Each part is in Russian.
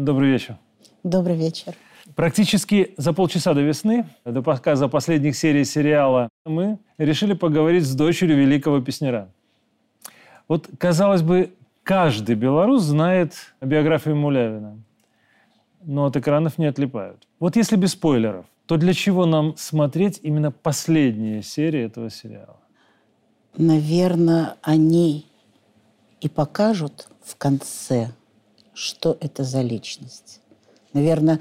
Добрый вечер. Добрый вечер. Практически за полчаса до весны, до показа последних серий сериала, мы решили поговорить с дочерью великого песнера. Вот, казалось бы, каждый белорус знает биографию Мулявина, но от экранов не отлипают. Вот если без спойлеров, то для чего нам смотреть именно последние серии этого сериала? Наверное, они и покажут в конце, что это за личность. Наверное,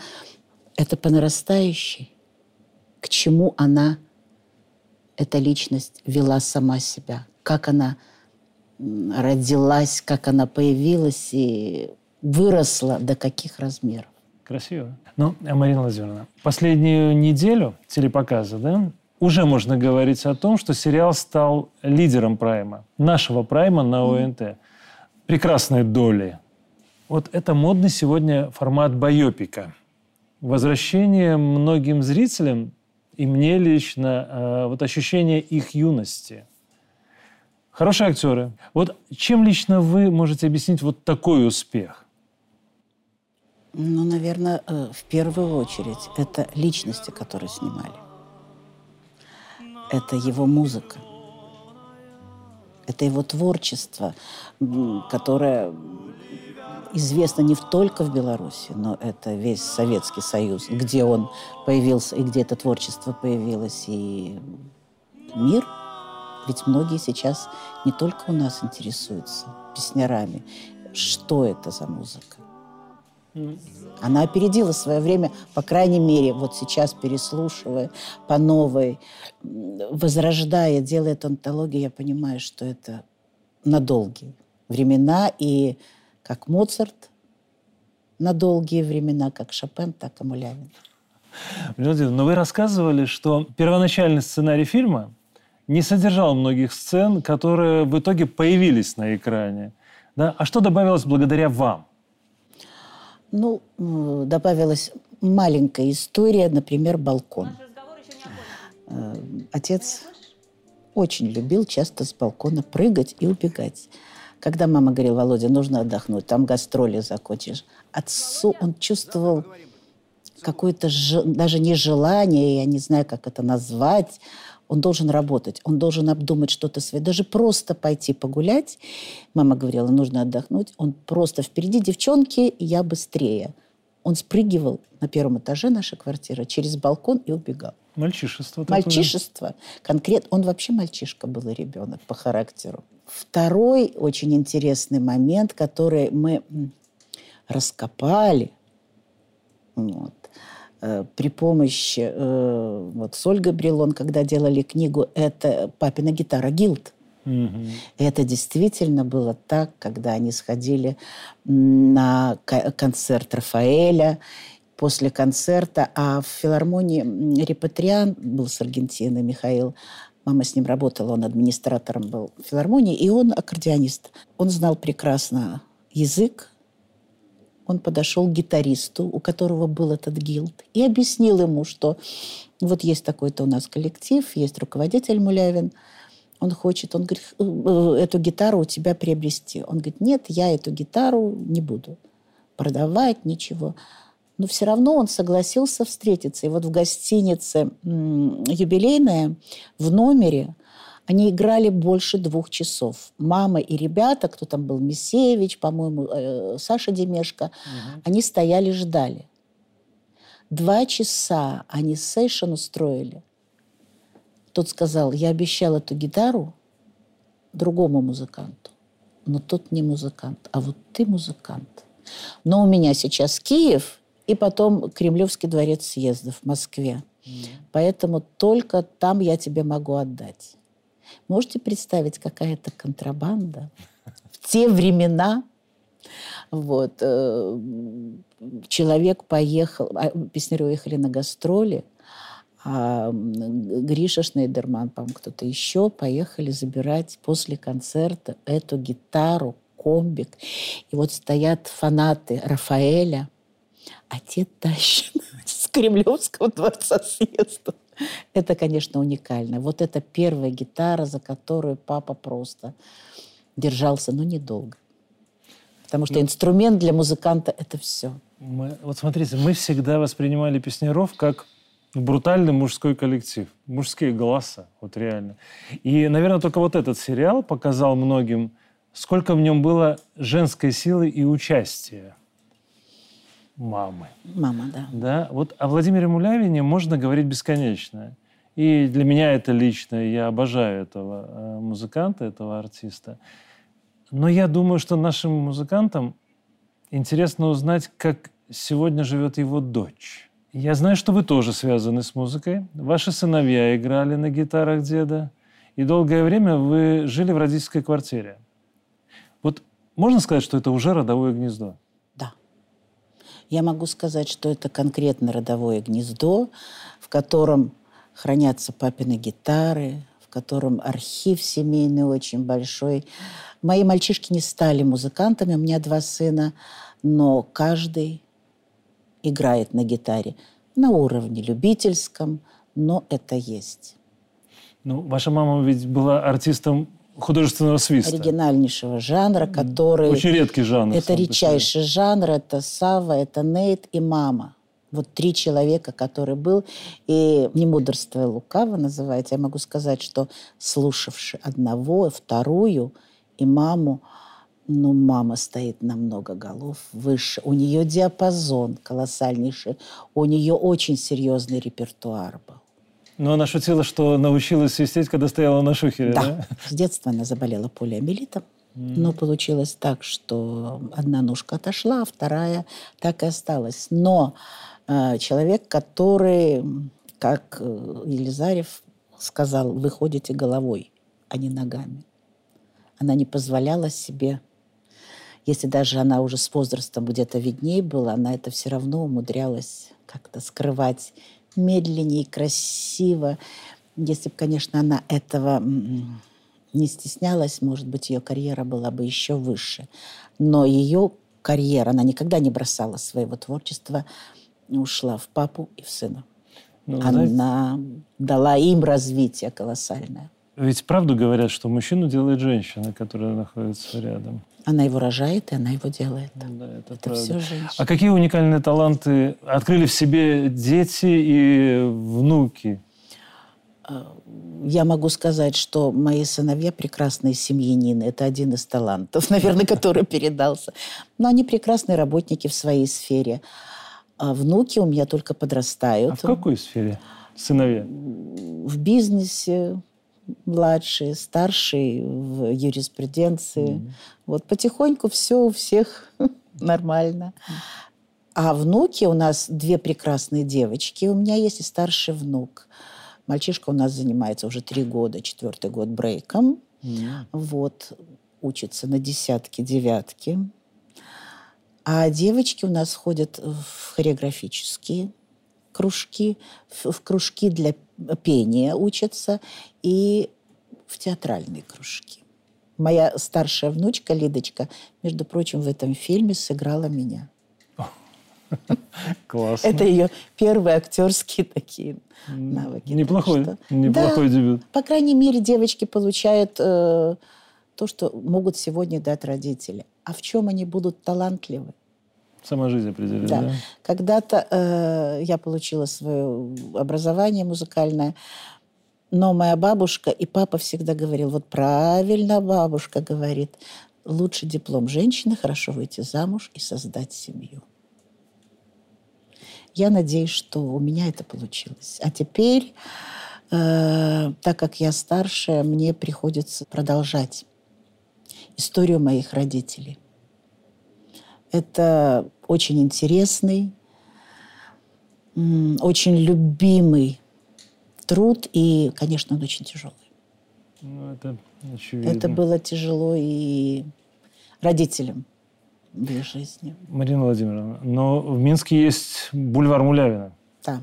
это по нарастающей, к чему она, эта личность, вела сама себя, как она родилась, как она появилась и выросла до каких размеров. Красиво. Ну, а Марина Владимировна, последнюю неделю телепоказа, да, уже можно говорить о том, что сериал стал лидером прайма, нашего прайма на ОНТ. Прекрасные доли. Вот это модный сегодня формат байопика. Возвращение многим зрителям и мне лично э, вот ощущение их юности. Хорошие актеры. Вот чем лично вы можете объяснить вот такой успех? Ну, наверное, э, в первую очередь это личности, которые снимали. Это его музыка. Это его творчество, которое известно не только в Беларуси, но это весь Советский Союз, где он появился и где это творчество появилось, и мир. Ведь многие сейчас не только у нас интересуются песнярами. Что это за музыка? Она опередила свое время, по крайней мере, вот сейчас переслушивая по новой, возрождая, делает антологию, я понимаю, что это на долгие времена, и как Моцарт на долгие времена, как Шопен, так и Мулявин. Но вы рассказывали, что первоначальный сценарий фильма не содержал многих сцен, которые в итоге появились на экране. Да? А что добавилось благодаря вам? Ну, добавилась маленькая история, например, балкон. Э, отец очень любил часто с балкона прыгать и убегать. Когда мама говорила, Володя, нужно отдохнуть, там гастроли закончишь. Отцу он чувствовал какое-то даже не желание, я не знаю, как это назвать, он должен работать, он должен обдумать что-то свое. Даже просто пойти погулять. Мама говорила, нужно отдохнуть. Он просто впереди девчонки, и я быстрее. Он спрыгивал на первом этаже нашей квартиры через балкон и убегал. Мальчишество. Мальчишество. Конкретно. Он вообще мальчишка был ребенок по характеру. Второй очень интересный момент, который мы раскопали, вот, Э, при помощи, э, вот с Ольгой Брилон, когда делали книгу, это папина гитара «Гилд». Угу. Это действительно было так, когда они сходили на концерт Рафаэля, после концерта, а в филармонии Репатриан был с Аргентины, Михаил, мама с ним работала, он администратором был в филармонии, и он аккордеонист. Он знал прекрасно язык, он подошел к гитаристу, у которого был этот гилд, и объяснил ему, что вот есть такой-то у нас коллектив, есть руководитель Мулявин, он хочет, он говорит, «Э, э, эту гитару у тебя приобрести. Он говорит, нет, я эту гитару не буду продавать, ничего. Но все равно он согласился встретиться. И вот в гостинице юбилейная в номере они играли больше двух часов. Мама и ребята, кто там был, Мисевич, по-моему, э, Саша Демешко, угу. они стояли, ждали. Два часа они сейшн устроили. Тот сказал, я обещал эту гитару другому музыканту. Но тот не музыкант, а вот ты музыкант. Но у меня сейчас Киев и потом Кремлевский дворец съездов в Москве. Поэтому только там я тебе могу отдать. Можете представить, какая это контрабанда в те времена? Вот. Э, человек поехал, а, песняры уехали на гастроли, а Гриша Шнейдерман, по-моему, кто-то еще, поехали забирать после концерта эту гитару, комбик. И вот стоят фанаты Рафаэля, а те тащат с Кремлевского дворца съезда. Это, конечно, уникально. Вот это первая гитара, за которую папа просто держался, но недолго. Потому что ну, инструмент для музыканта – это все. Мы, вот смотрите, мы всегда воспринимали песняров как брутальный мужской коллектив, мужские голоса, вот реально. И, наверное, только вот этот сериал показал многим, сколько в нем было женской силы и участия мамы. Мама, да. Да, вот о Владимире Мулявине можно говорить бесконечно. И для меня это лично, я обожаю этого э, музыканта, этого артиста. Но я думаю, что нашим музыкантам интересно узнать, как сегодня живет его дочь. Я знаю, что вы тоже связаны с музыкой. Ваши сыновья играли на гитарах деда. И долгое время вы жили в родительской квартире. Вот можно сказать, что это уже родовое гнездо? Я могу сказать, что это конкретно родовое гнездо, в котором хранятся папины гитары, в котором архив семейный очень большой. Мои мальчишки не стали музыкантами, у меня два сына, но каждый играет на гитаре на уровне любительском, но это есть. Ну, ваша мама ведь была артистом художественного свиста. Оригинальнейшего жанра, который... Очень редкий жанр. Это редчайший жанр. Это Сава, это Нейт и мама. Вот три человека, который был. И не мудрство лукаво называется. Я могу сказать, что слушавши одного, вторую и маму, ну, мама стоит на много голов выше. У нее диапазон колоссальнейший. У нее очень серьезный репертуар был. Но она шутила, что научилась свистеть, когда стояла на шухере, да? да? С детства она заболела полиомиелитом. Mm. Но получилось так, что одна ножка отошла, а вторая так и осталась. Но э, человек, который, как э, Елизарев сказал, вы ходите головой, а не ногами. Она не позволяла себе если даже она уже с возрастом где-то видней была, она это все равно умудрялась как-то скрывать медленнее, красиво. Если бы, конечно, она этого не стеснялась, может быть, ее карьера была бы еще выше. Но ее карьера, она никогда не бросала своего творчества, ушла в папу и в сына. Ну, она знаете, дала им развитие колоссальное. Ведь правду говорят, что мужчину делает женщина, которая находится рядом. Она его рожает, и она его делает. Да, это это все женщина. А какие уникальные таланты открыли в себе дети и внуки? А, я могу сказать, что мои сыновья прекрасные семьянины. Это один из талантов, наверное, который передался. Но они прекрасные работники в своей сфере. А внуки у меня только подрастают. А в какой сфере сыновья? В бизнесе, младший, старший в юриспруденции. Mm-hmm. Вот потихоньку все у всех нормально. А внуки у нас две прекрасные девочки. У меня есть и старший внук. Мальчишка у нас занимается уже три года, четвертый год брейком. Mm-hmm. Вот, учится на десятки, девятки. А девочки у нас ходят в хореографические кружки, в, кружки для пения учатся и в театральные кружки. Моя старшая внучка Лидочка, между прочим, в этом фильме сыграла меня. Классно. Это ее первые актерские такие навыки. Неплохой, что... неплохой да, дебют. По крайней мере, девочки получают э, то, что могут сегодня дать родители. А в чем они будут талантливы? Сама жизнь определяет, да? да? Когда-то э, я получила свое образование музыкальное, но моя бабушка и папа всегда говорил, вот правильно бабушка говорит, лучше диплом женщины, хорошо выйти замуж и создать семью. Я надеюсь, что у меня это получилось. А теперь, э, так как я старшая, мне приходится продолжать историю моих родителей. Это очень интересный, очень любимый труд, и, конечно, он очень тяжелый. Ну, это очевидно. Это было тяжело и родителям в их жизни. Марина Владимировна, но в Минске есть бульвар Мулявина. Да.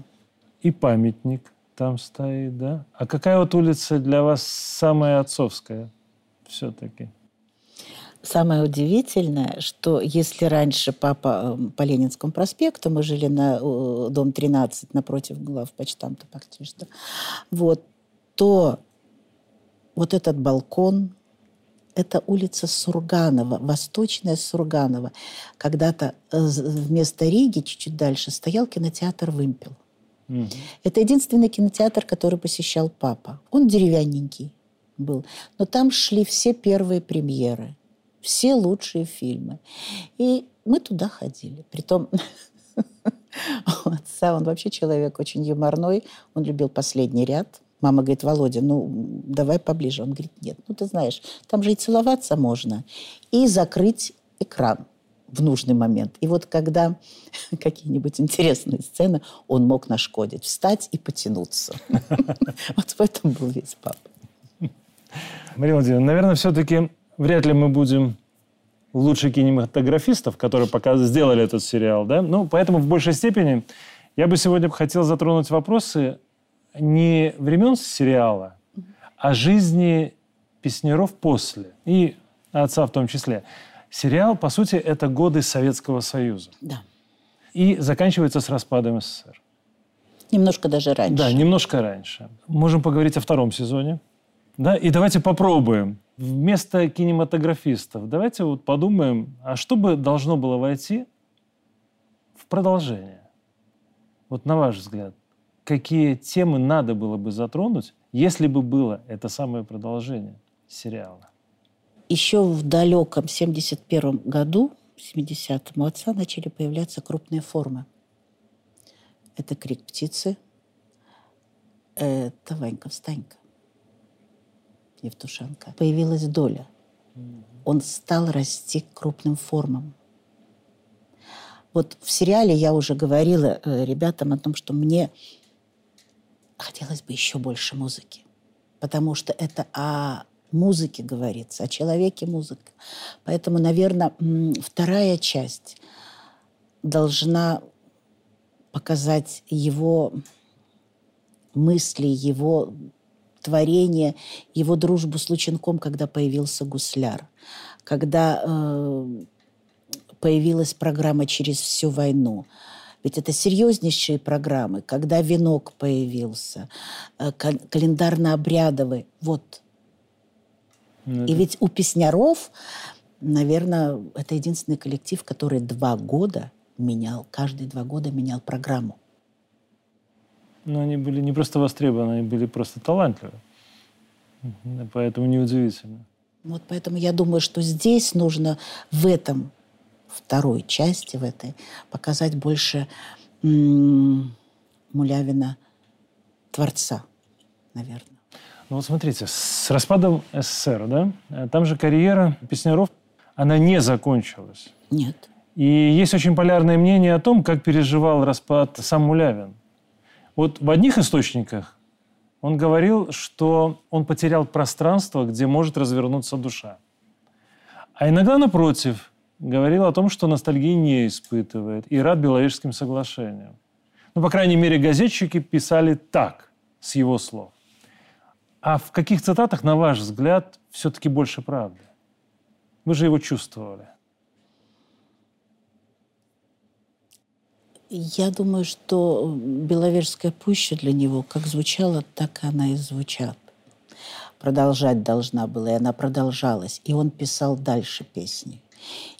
И памятник там стоит, да? А какая вот улица для вас самая отцовская все-таки? Самое удивительное, что если раньше папа э, по Ленинскому проспекту, мы жили на дом 13 напротив главпочтамта практически, вот, то вот этот балкон, это улица Сурганова, восточная Сурганова. Когда-то э, вместо Риги, чуть-чуть дальше, стоял кинотеатр «Вымпел». Угу. Это единственный кинотеатр, который посещал папа. Он деревянненький был. Но там шли все первые премьеры, все лучшие фильмы. И мы туда ходили. Притом у отца он вообще человек очень юморной. Он любил последний ряд. Мама говорит, Володя, ну давай поближе. Он говорит, нет, ну ты знаешь, там же и целоваться можно, и закрыть экран в нужный момент. И вот когда какие-нибудь интересные сцены, он мог нашкодить, встать и потянуться. Вот в этом был весь папа. Мария Владимировна, наверное, все-таки вряд ли мы будем лучше кинематографистов, которые пока сделали этот сериал, да? Ну, поэтому в большей степени я бы сегодня хотел затронуть вопросы не времен сериала, а жизни песнеров после. И отца в том числе. Сериал, по сути, это годы Советского Союза. Да. И заканчивается с распадом СССР. Немножко даже раньше. Да, немножко раньше. Можем поговорить о втором сезоне. Да, и давайте попробуем. Вместо кинематографистов давайте вот подумаем, а что бы должно было войти в продолжение? Вот на ваш взгляд, какие темы надо было бы затронуть, если бы было это самое продолжение сериала? Еще в далеком 71 году, в 70-м, у отца начали появляться крупные формы. Это крик птицы, это Ванька Встанька. Евтушенко. Появилась доля. Он стал расти к крупным формам. Вот в сериале я уже говорила э, ребятам о том, что мне хотелось бы еще больше музыки. Потому что это о музыке говорится, о человеке музыка. Поэтому, наверное, вторая часть должна показать его мысли, его творение, его дружбу с Лученком, когда появился гусляр, когда э, появилась программа «Через всю войну», ведь это серьезнейшие программы, когда венок появился, э, календарно-обрядовый. Вот. Ну, И ведь у песняров, наверное, это единственный коллектив, который два года менял, каждые два года менял программу. Но они были не просто востребованы, они были просто талантливы. Поэтому неудивительно. Вот поэтому я думаю, что здесь нужно в этом второй части, в этой, показать больше м- Мулявина творца, наверное. Ну вот смотрите, с распадом СССР, да, там же карьера песняров, она не закончилась. Нет. И есть очень полярное мнение о том, как переживал распад сам Мулявин. Вот в одних источниках он говорил, что он потерял пространство, где может развернуться душа. А иногда, напротив, говорил о том, что ностальгии не испытывает и рад Беловежским соглашениям. Ну, по крайней мере, газетчики писали так, с его слов. А в каких цитатах, на ваш взгляд, все-таки больше правды? Вы же его чувствовали. Я думаю, что Беловежская пуща для него как звучала, так она и звучат. Продолжать должна была, и она продолжалась. И он писал дальше песни.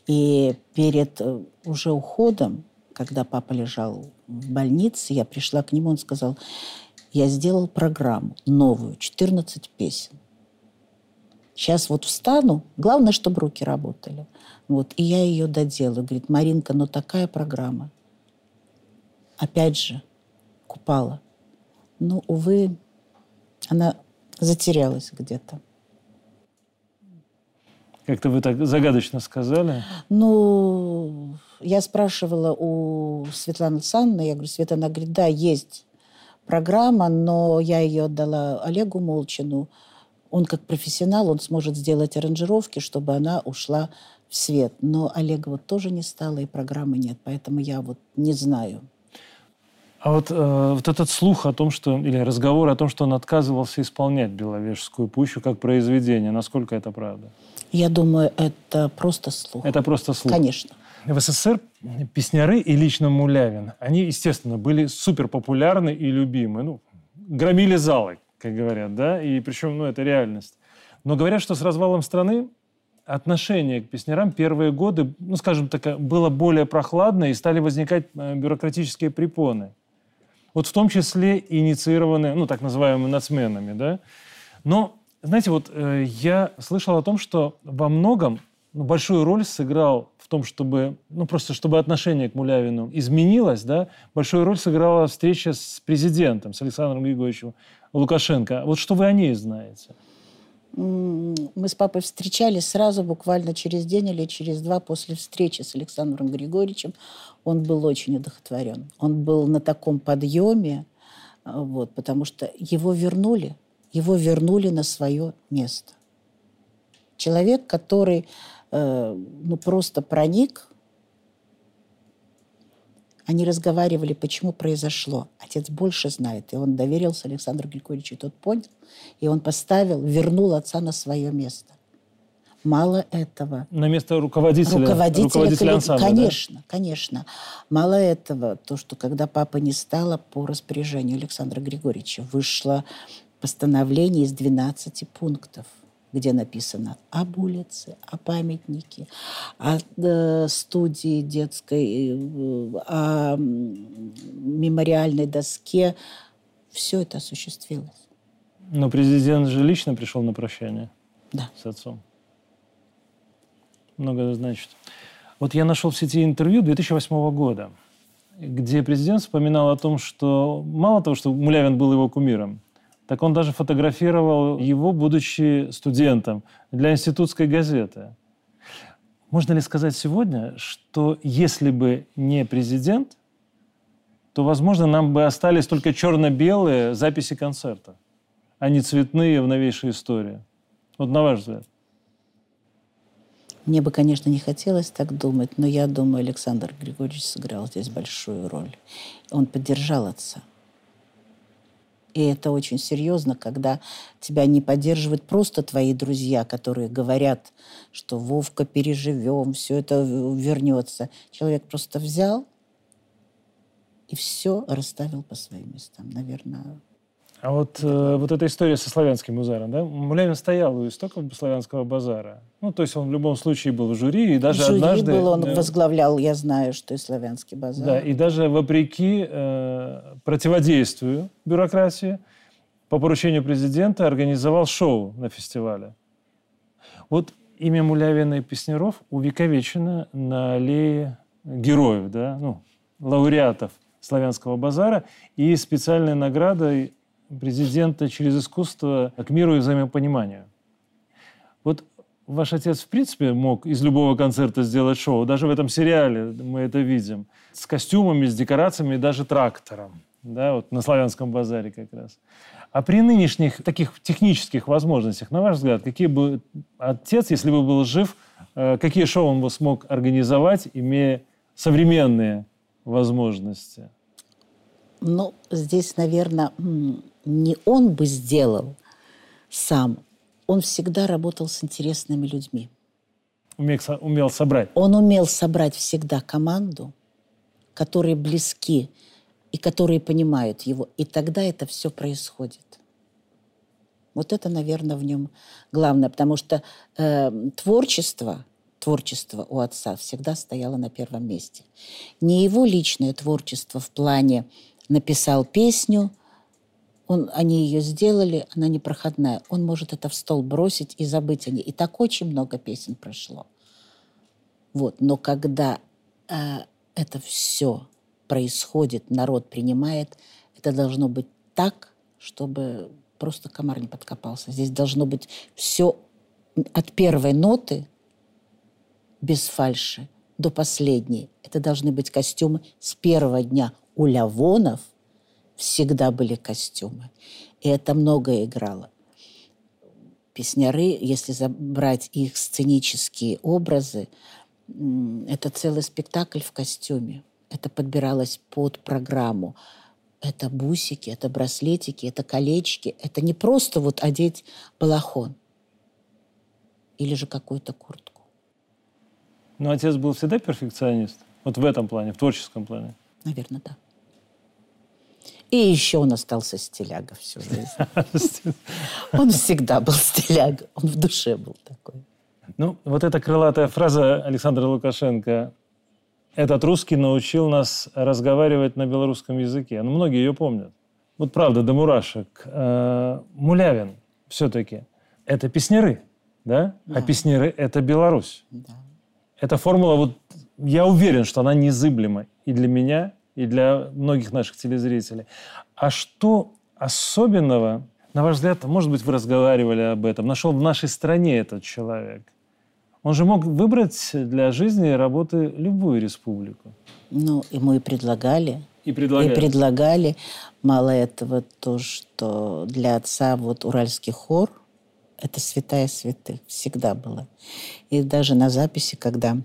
И перед э, уже уходом, когда папа лежал в больнице, я пришла к нему, он сказал, я сделал программу новую, 14 песен. Сейчас вот встану, главное, чтобы руки работали. Вот, и я ее доделаю. Говорит, Маринка, ну такая программа. Опять же, Купала. Ну, увы, она затерялась где-то. Как-то вы так загадочно сказали. Ну, я спрашивала у Светланы Александровны, я говорю, Светлана говорит, да, есть программа, но я ее отдала Олегу Молчину. Он как профессионал, он сможет сделать аранжировки, чтобы она ушла в свет. Но Олега вот тоже не стало, и программы нет, поэтому я вот не знаю. А вот, э, вот этот слух о том, что, или разговор о том, что он отказывался исполнять Беловежскую пущу как произведение, насколько это правда? Я думаю, это просто слух. Это просто слух? Конечно. В СССР песняры и лично Мулявин, они, естественно, были супер популярны и любимы. Ну, громили залы, как говорят, да, и причем, ну, это реальность. Но говорят, что с развалом страны отношение к песнярам первые годы, ну, скажем так, было более прохладное и стали возникать э, бюрократические препоны. Вот в том числе инициированные, ну, так называемыми нацменами, да. Но, знаете, вот э, я слышал о том, что во многом ну, большую роль сыграл в том, чтобы, ну, просто чтобы отношение к Мулявину изменилось, да, большую роль сыграла встреча с президентом, с Александром Григорьевичем Лукашенко. Вот что вы о ней знаете? Мы с папой встречались сразу, буквально через день или через два после встречи с Александром Григорьевичем. Он был очень удохотворен. Он был на таком подъеме, а, вот, потому что его вернули, его вернули на свое место. Человек, который э, ну, просто проник они разговаривали, почему произошло. Отец больше знает, и он доверился Александру Григорьевичу, и тот понял, и он поставил, вернул отца на свое место. Мало этого. На место руководителя, руководителя, руководителя ансамбля, Конечно, да? конечно. Мало этого, то, что когда папа не стало, по распоряжению Александра Григорьевича вышло постановление из 12 пунктов – где написано об улице, о памятнике, о э, студии детской, э, о мемориальной доске. Все это осуществилось. Но президент же лично пришел на прощание да. с отцом. Много значит. Вот я нашел в сети интервью 2008 года, где президент вспоминал о том, что мало того, что Мулявин был его кумиром, так он даже фотографировал его, будучи студентом, для институтской газеты. Можно ли сказать сегодня, что если бы не президент, то, возможно, нам бы остались только черно-белые записи концерта, а не цветные в новейшей истории? Вот на ваш взгляд. Мне бы, конечно, не хотелось так думать, но я думаю, Александр Григорьевич сыграл здесь большую роль. Он поддержал отца. И это очень серьезно, когда тебя не поддерживают просто твои друзья, которые говорят, что Вовка, переживем, все это вернется. Человек просто взял и все расставил по своим местам. Наверное, а вот, э, вот эта история со славянским базаром, да? Мулявин стоял у истоков славянского базара. Ну, то есть он в любом случае был в жюри, и даже жюри однажды... был, он возглавлял, я знаю, что и славянский базар. Да, и даже вопреки э, противодействию бюрократии по поручению президента организовал шоу на фестивале. Вот имя Мулявина и Песнеров увековечено на аллее героев, да, ну, лауреатов славянского базара и специальной наградой президента через искусство к миру и взаимопониманию. Вот ваш отец, в принципе, мог из любого концерта сделать шоу. Даже в этом сериале мы это видим. С костюмами, с декорациями, даже трактором. Да, вот на славянском базаре как раз. А при нынешних таких технических возможностях, на ваш взгляд, какие бы отец, если бы был жив, э, какие шоу он бы смог организовать, имея современные возможности? Ну, здесь, наверное, не он бы сделал сам, он всегда работал с интересными людьми. Умел, умел собрать. Он умел собрать всегда команду, которые близки и которые понимают его. И тогда это все происходит. Вот это, наверное, в нем главное, потому что э, творчество, творчество у отца всегда стояло на первом месте. Не его личное творчество в плане написал песню, он, они ее сделали, она непроходная. Он может это в стол бросить и забыть о ней. И так очень много песен прошло. Вот. Но когда э, это все происходит, народ принимает, это должно быть так, чтобы просто комар не подкопался. Здесь должно быть все от первой ноты без фальши до последней. Это должны быть костюмы с первого дня. У Лявонов – всегда были костюмы. И это многое играло. Песняры, если забрать их сценические образы, это целый спектакль в костюме. Это подбиралось под программу. Это бусики, это браслетики, это колечки. Это не просто вот одеть балахон или же какую-то куртку. Но отец был всегда перфекционист? Вот в этом плане, в творческом плане? Наверное, да. И еще он остался стиляга всю жизнь. Он всегда был стиляга. Он в душе был такой. Ну, вот эта крылатая фраза Александра Лукашенко «Этот русский научил нас разговаривать на белорусском языке». Ну, многие ее помнят. Вот правда, до мурашек. Э, Мулявин все-таки – это песняры, да? А да. А песняры – это Беларусь. Да. Эта формула, вот я уверен, что она незыблема и для меня, и для многих наших телезрителей. А что особенного, на ваш взгляд, может быть, вы разговаривали об этом, нашел в нашей стране этот человек? Он же мог выбрать для жизни и работы любую республику. Ну, ему и предлагали. И предлагали. И предлагали. Мало этого, то, что для отца вот уральский хор – это святая святых. Всегда было. И даже на записи, когда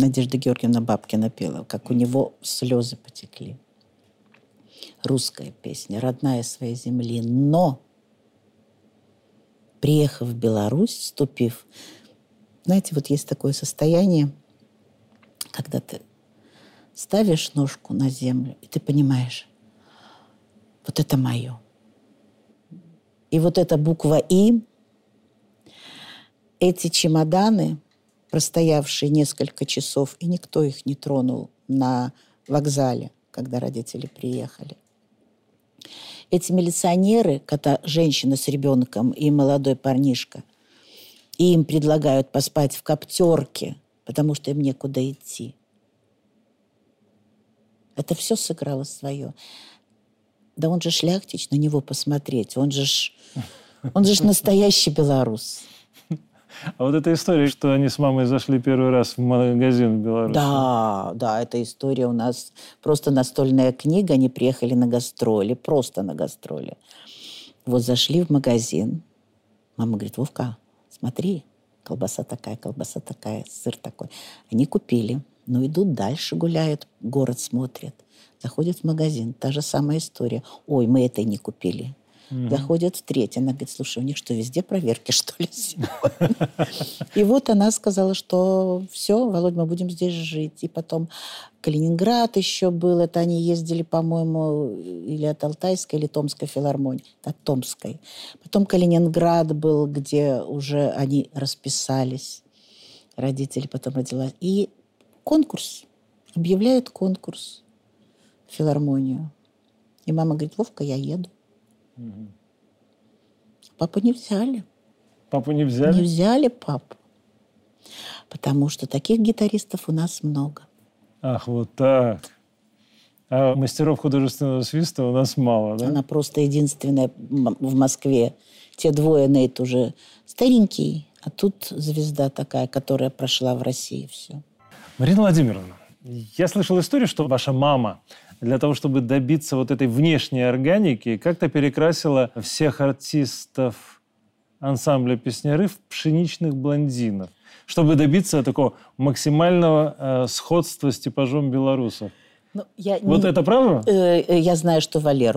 Надежда Георгиевна Бабкина пела, как у него слезы потекли. Русская песня, родная своей земли. Но, приехав в Беларусь, вступив, знаете, вот есть такое состояние, когда ты ставишь ножку на землю, и ты понимаешь, вот это мое. И вот эта буква «И», эти чемоданы – простоявшие несколько часов, и никто их не тронул на вокзале, когда родители приехали. Эти милиционеры, когда женщина с ребенком и молодой парнишка, и им предлагают поспать в коптерке, потому что им некуда идти. Это все сыграло свое. Да он же шляхтич, на него посмотреть. Он же, он же настоящий белорус. А вот эта история, что они с мамой зашли первый раз в магазин в Беларуси. Да, да, эта история у нас просто настольная книга. Они приехали на гастроли, просто на гастроли. Вот зашли в магазин. Мама говорит, Вовка, смотри, колбаса такая, колбаса такая, сыр такой. Они купили. Ну, идут дальше, гуляют, город смотрят. Заходят в магазин, та же самая история. Ой, мы это не купили. Заходит в третий. Она говорит, слушай, у них что, везде проверки, что ли, И вот она сказала, что все, Володь, мы будем здесь жить. И потом Калининград еще был. Это они ездили, по-моему, или от Алтайской, или Томской филармонии. От Томской. Потом Калининград был, где уже они расписались. Родители потом родилась. И конкурс. Объявляют конкурс в филармонию. И мама говорит, Вовка, я еду. Угу. Папу не взяли. Папу не взяли? Не взяли папу. Потому что таких гитаристов у нас много. Ах, вот так. А мастеров художественного свиста у нас мало, да? Она просто единственная в Москве. Те двое Нейт уже старенький, а тут звезда такая, которая прошла в России все. Марина Владимировна, я слышал историю, что ваша мама для того, чтобы добиться вот этой внешней органики, как-то перекрасила всех артистов ансамбля «Песняры» в пшеничных блондинов, чтобы добиться такого максимального э, сходства с типажом белорусов. Ну, я вот не... это правда? Э, э, я знаю, что Валеру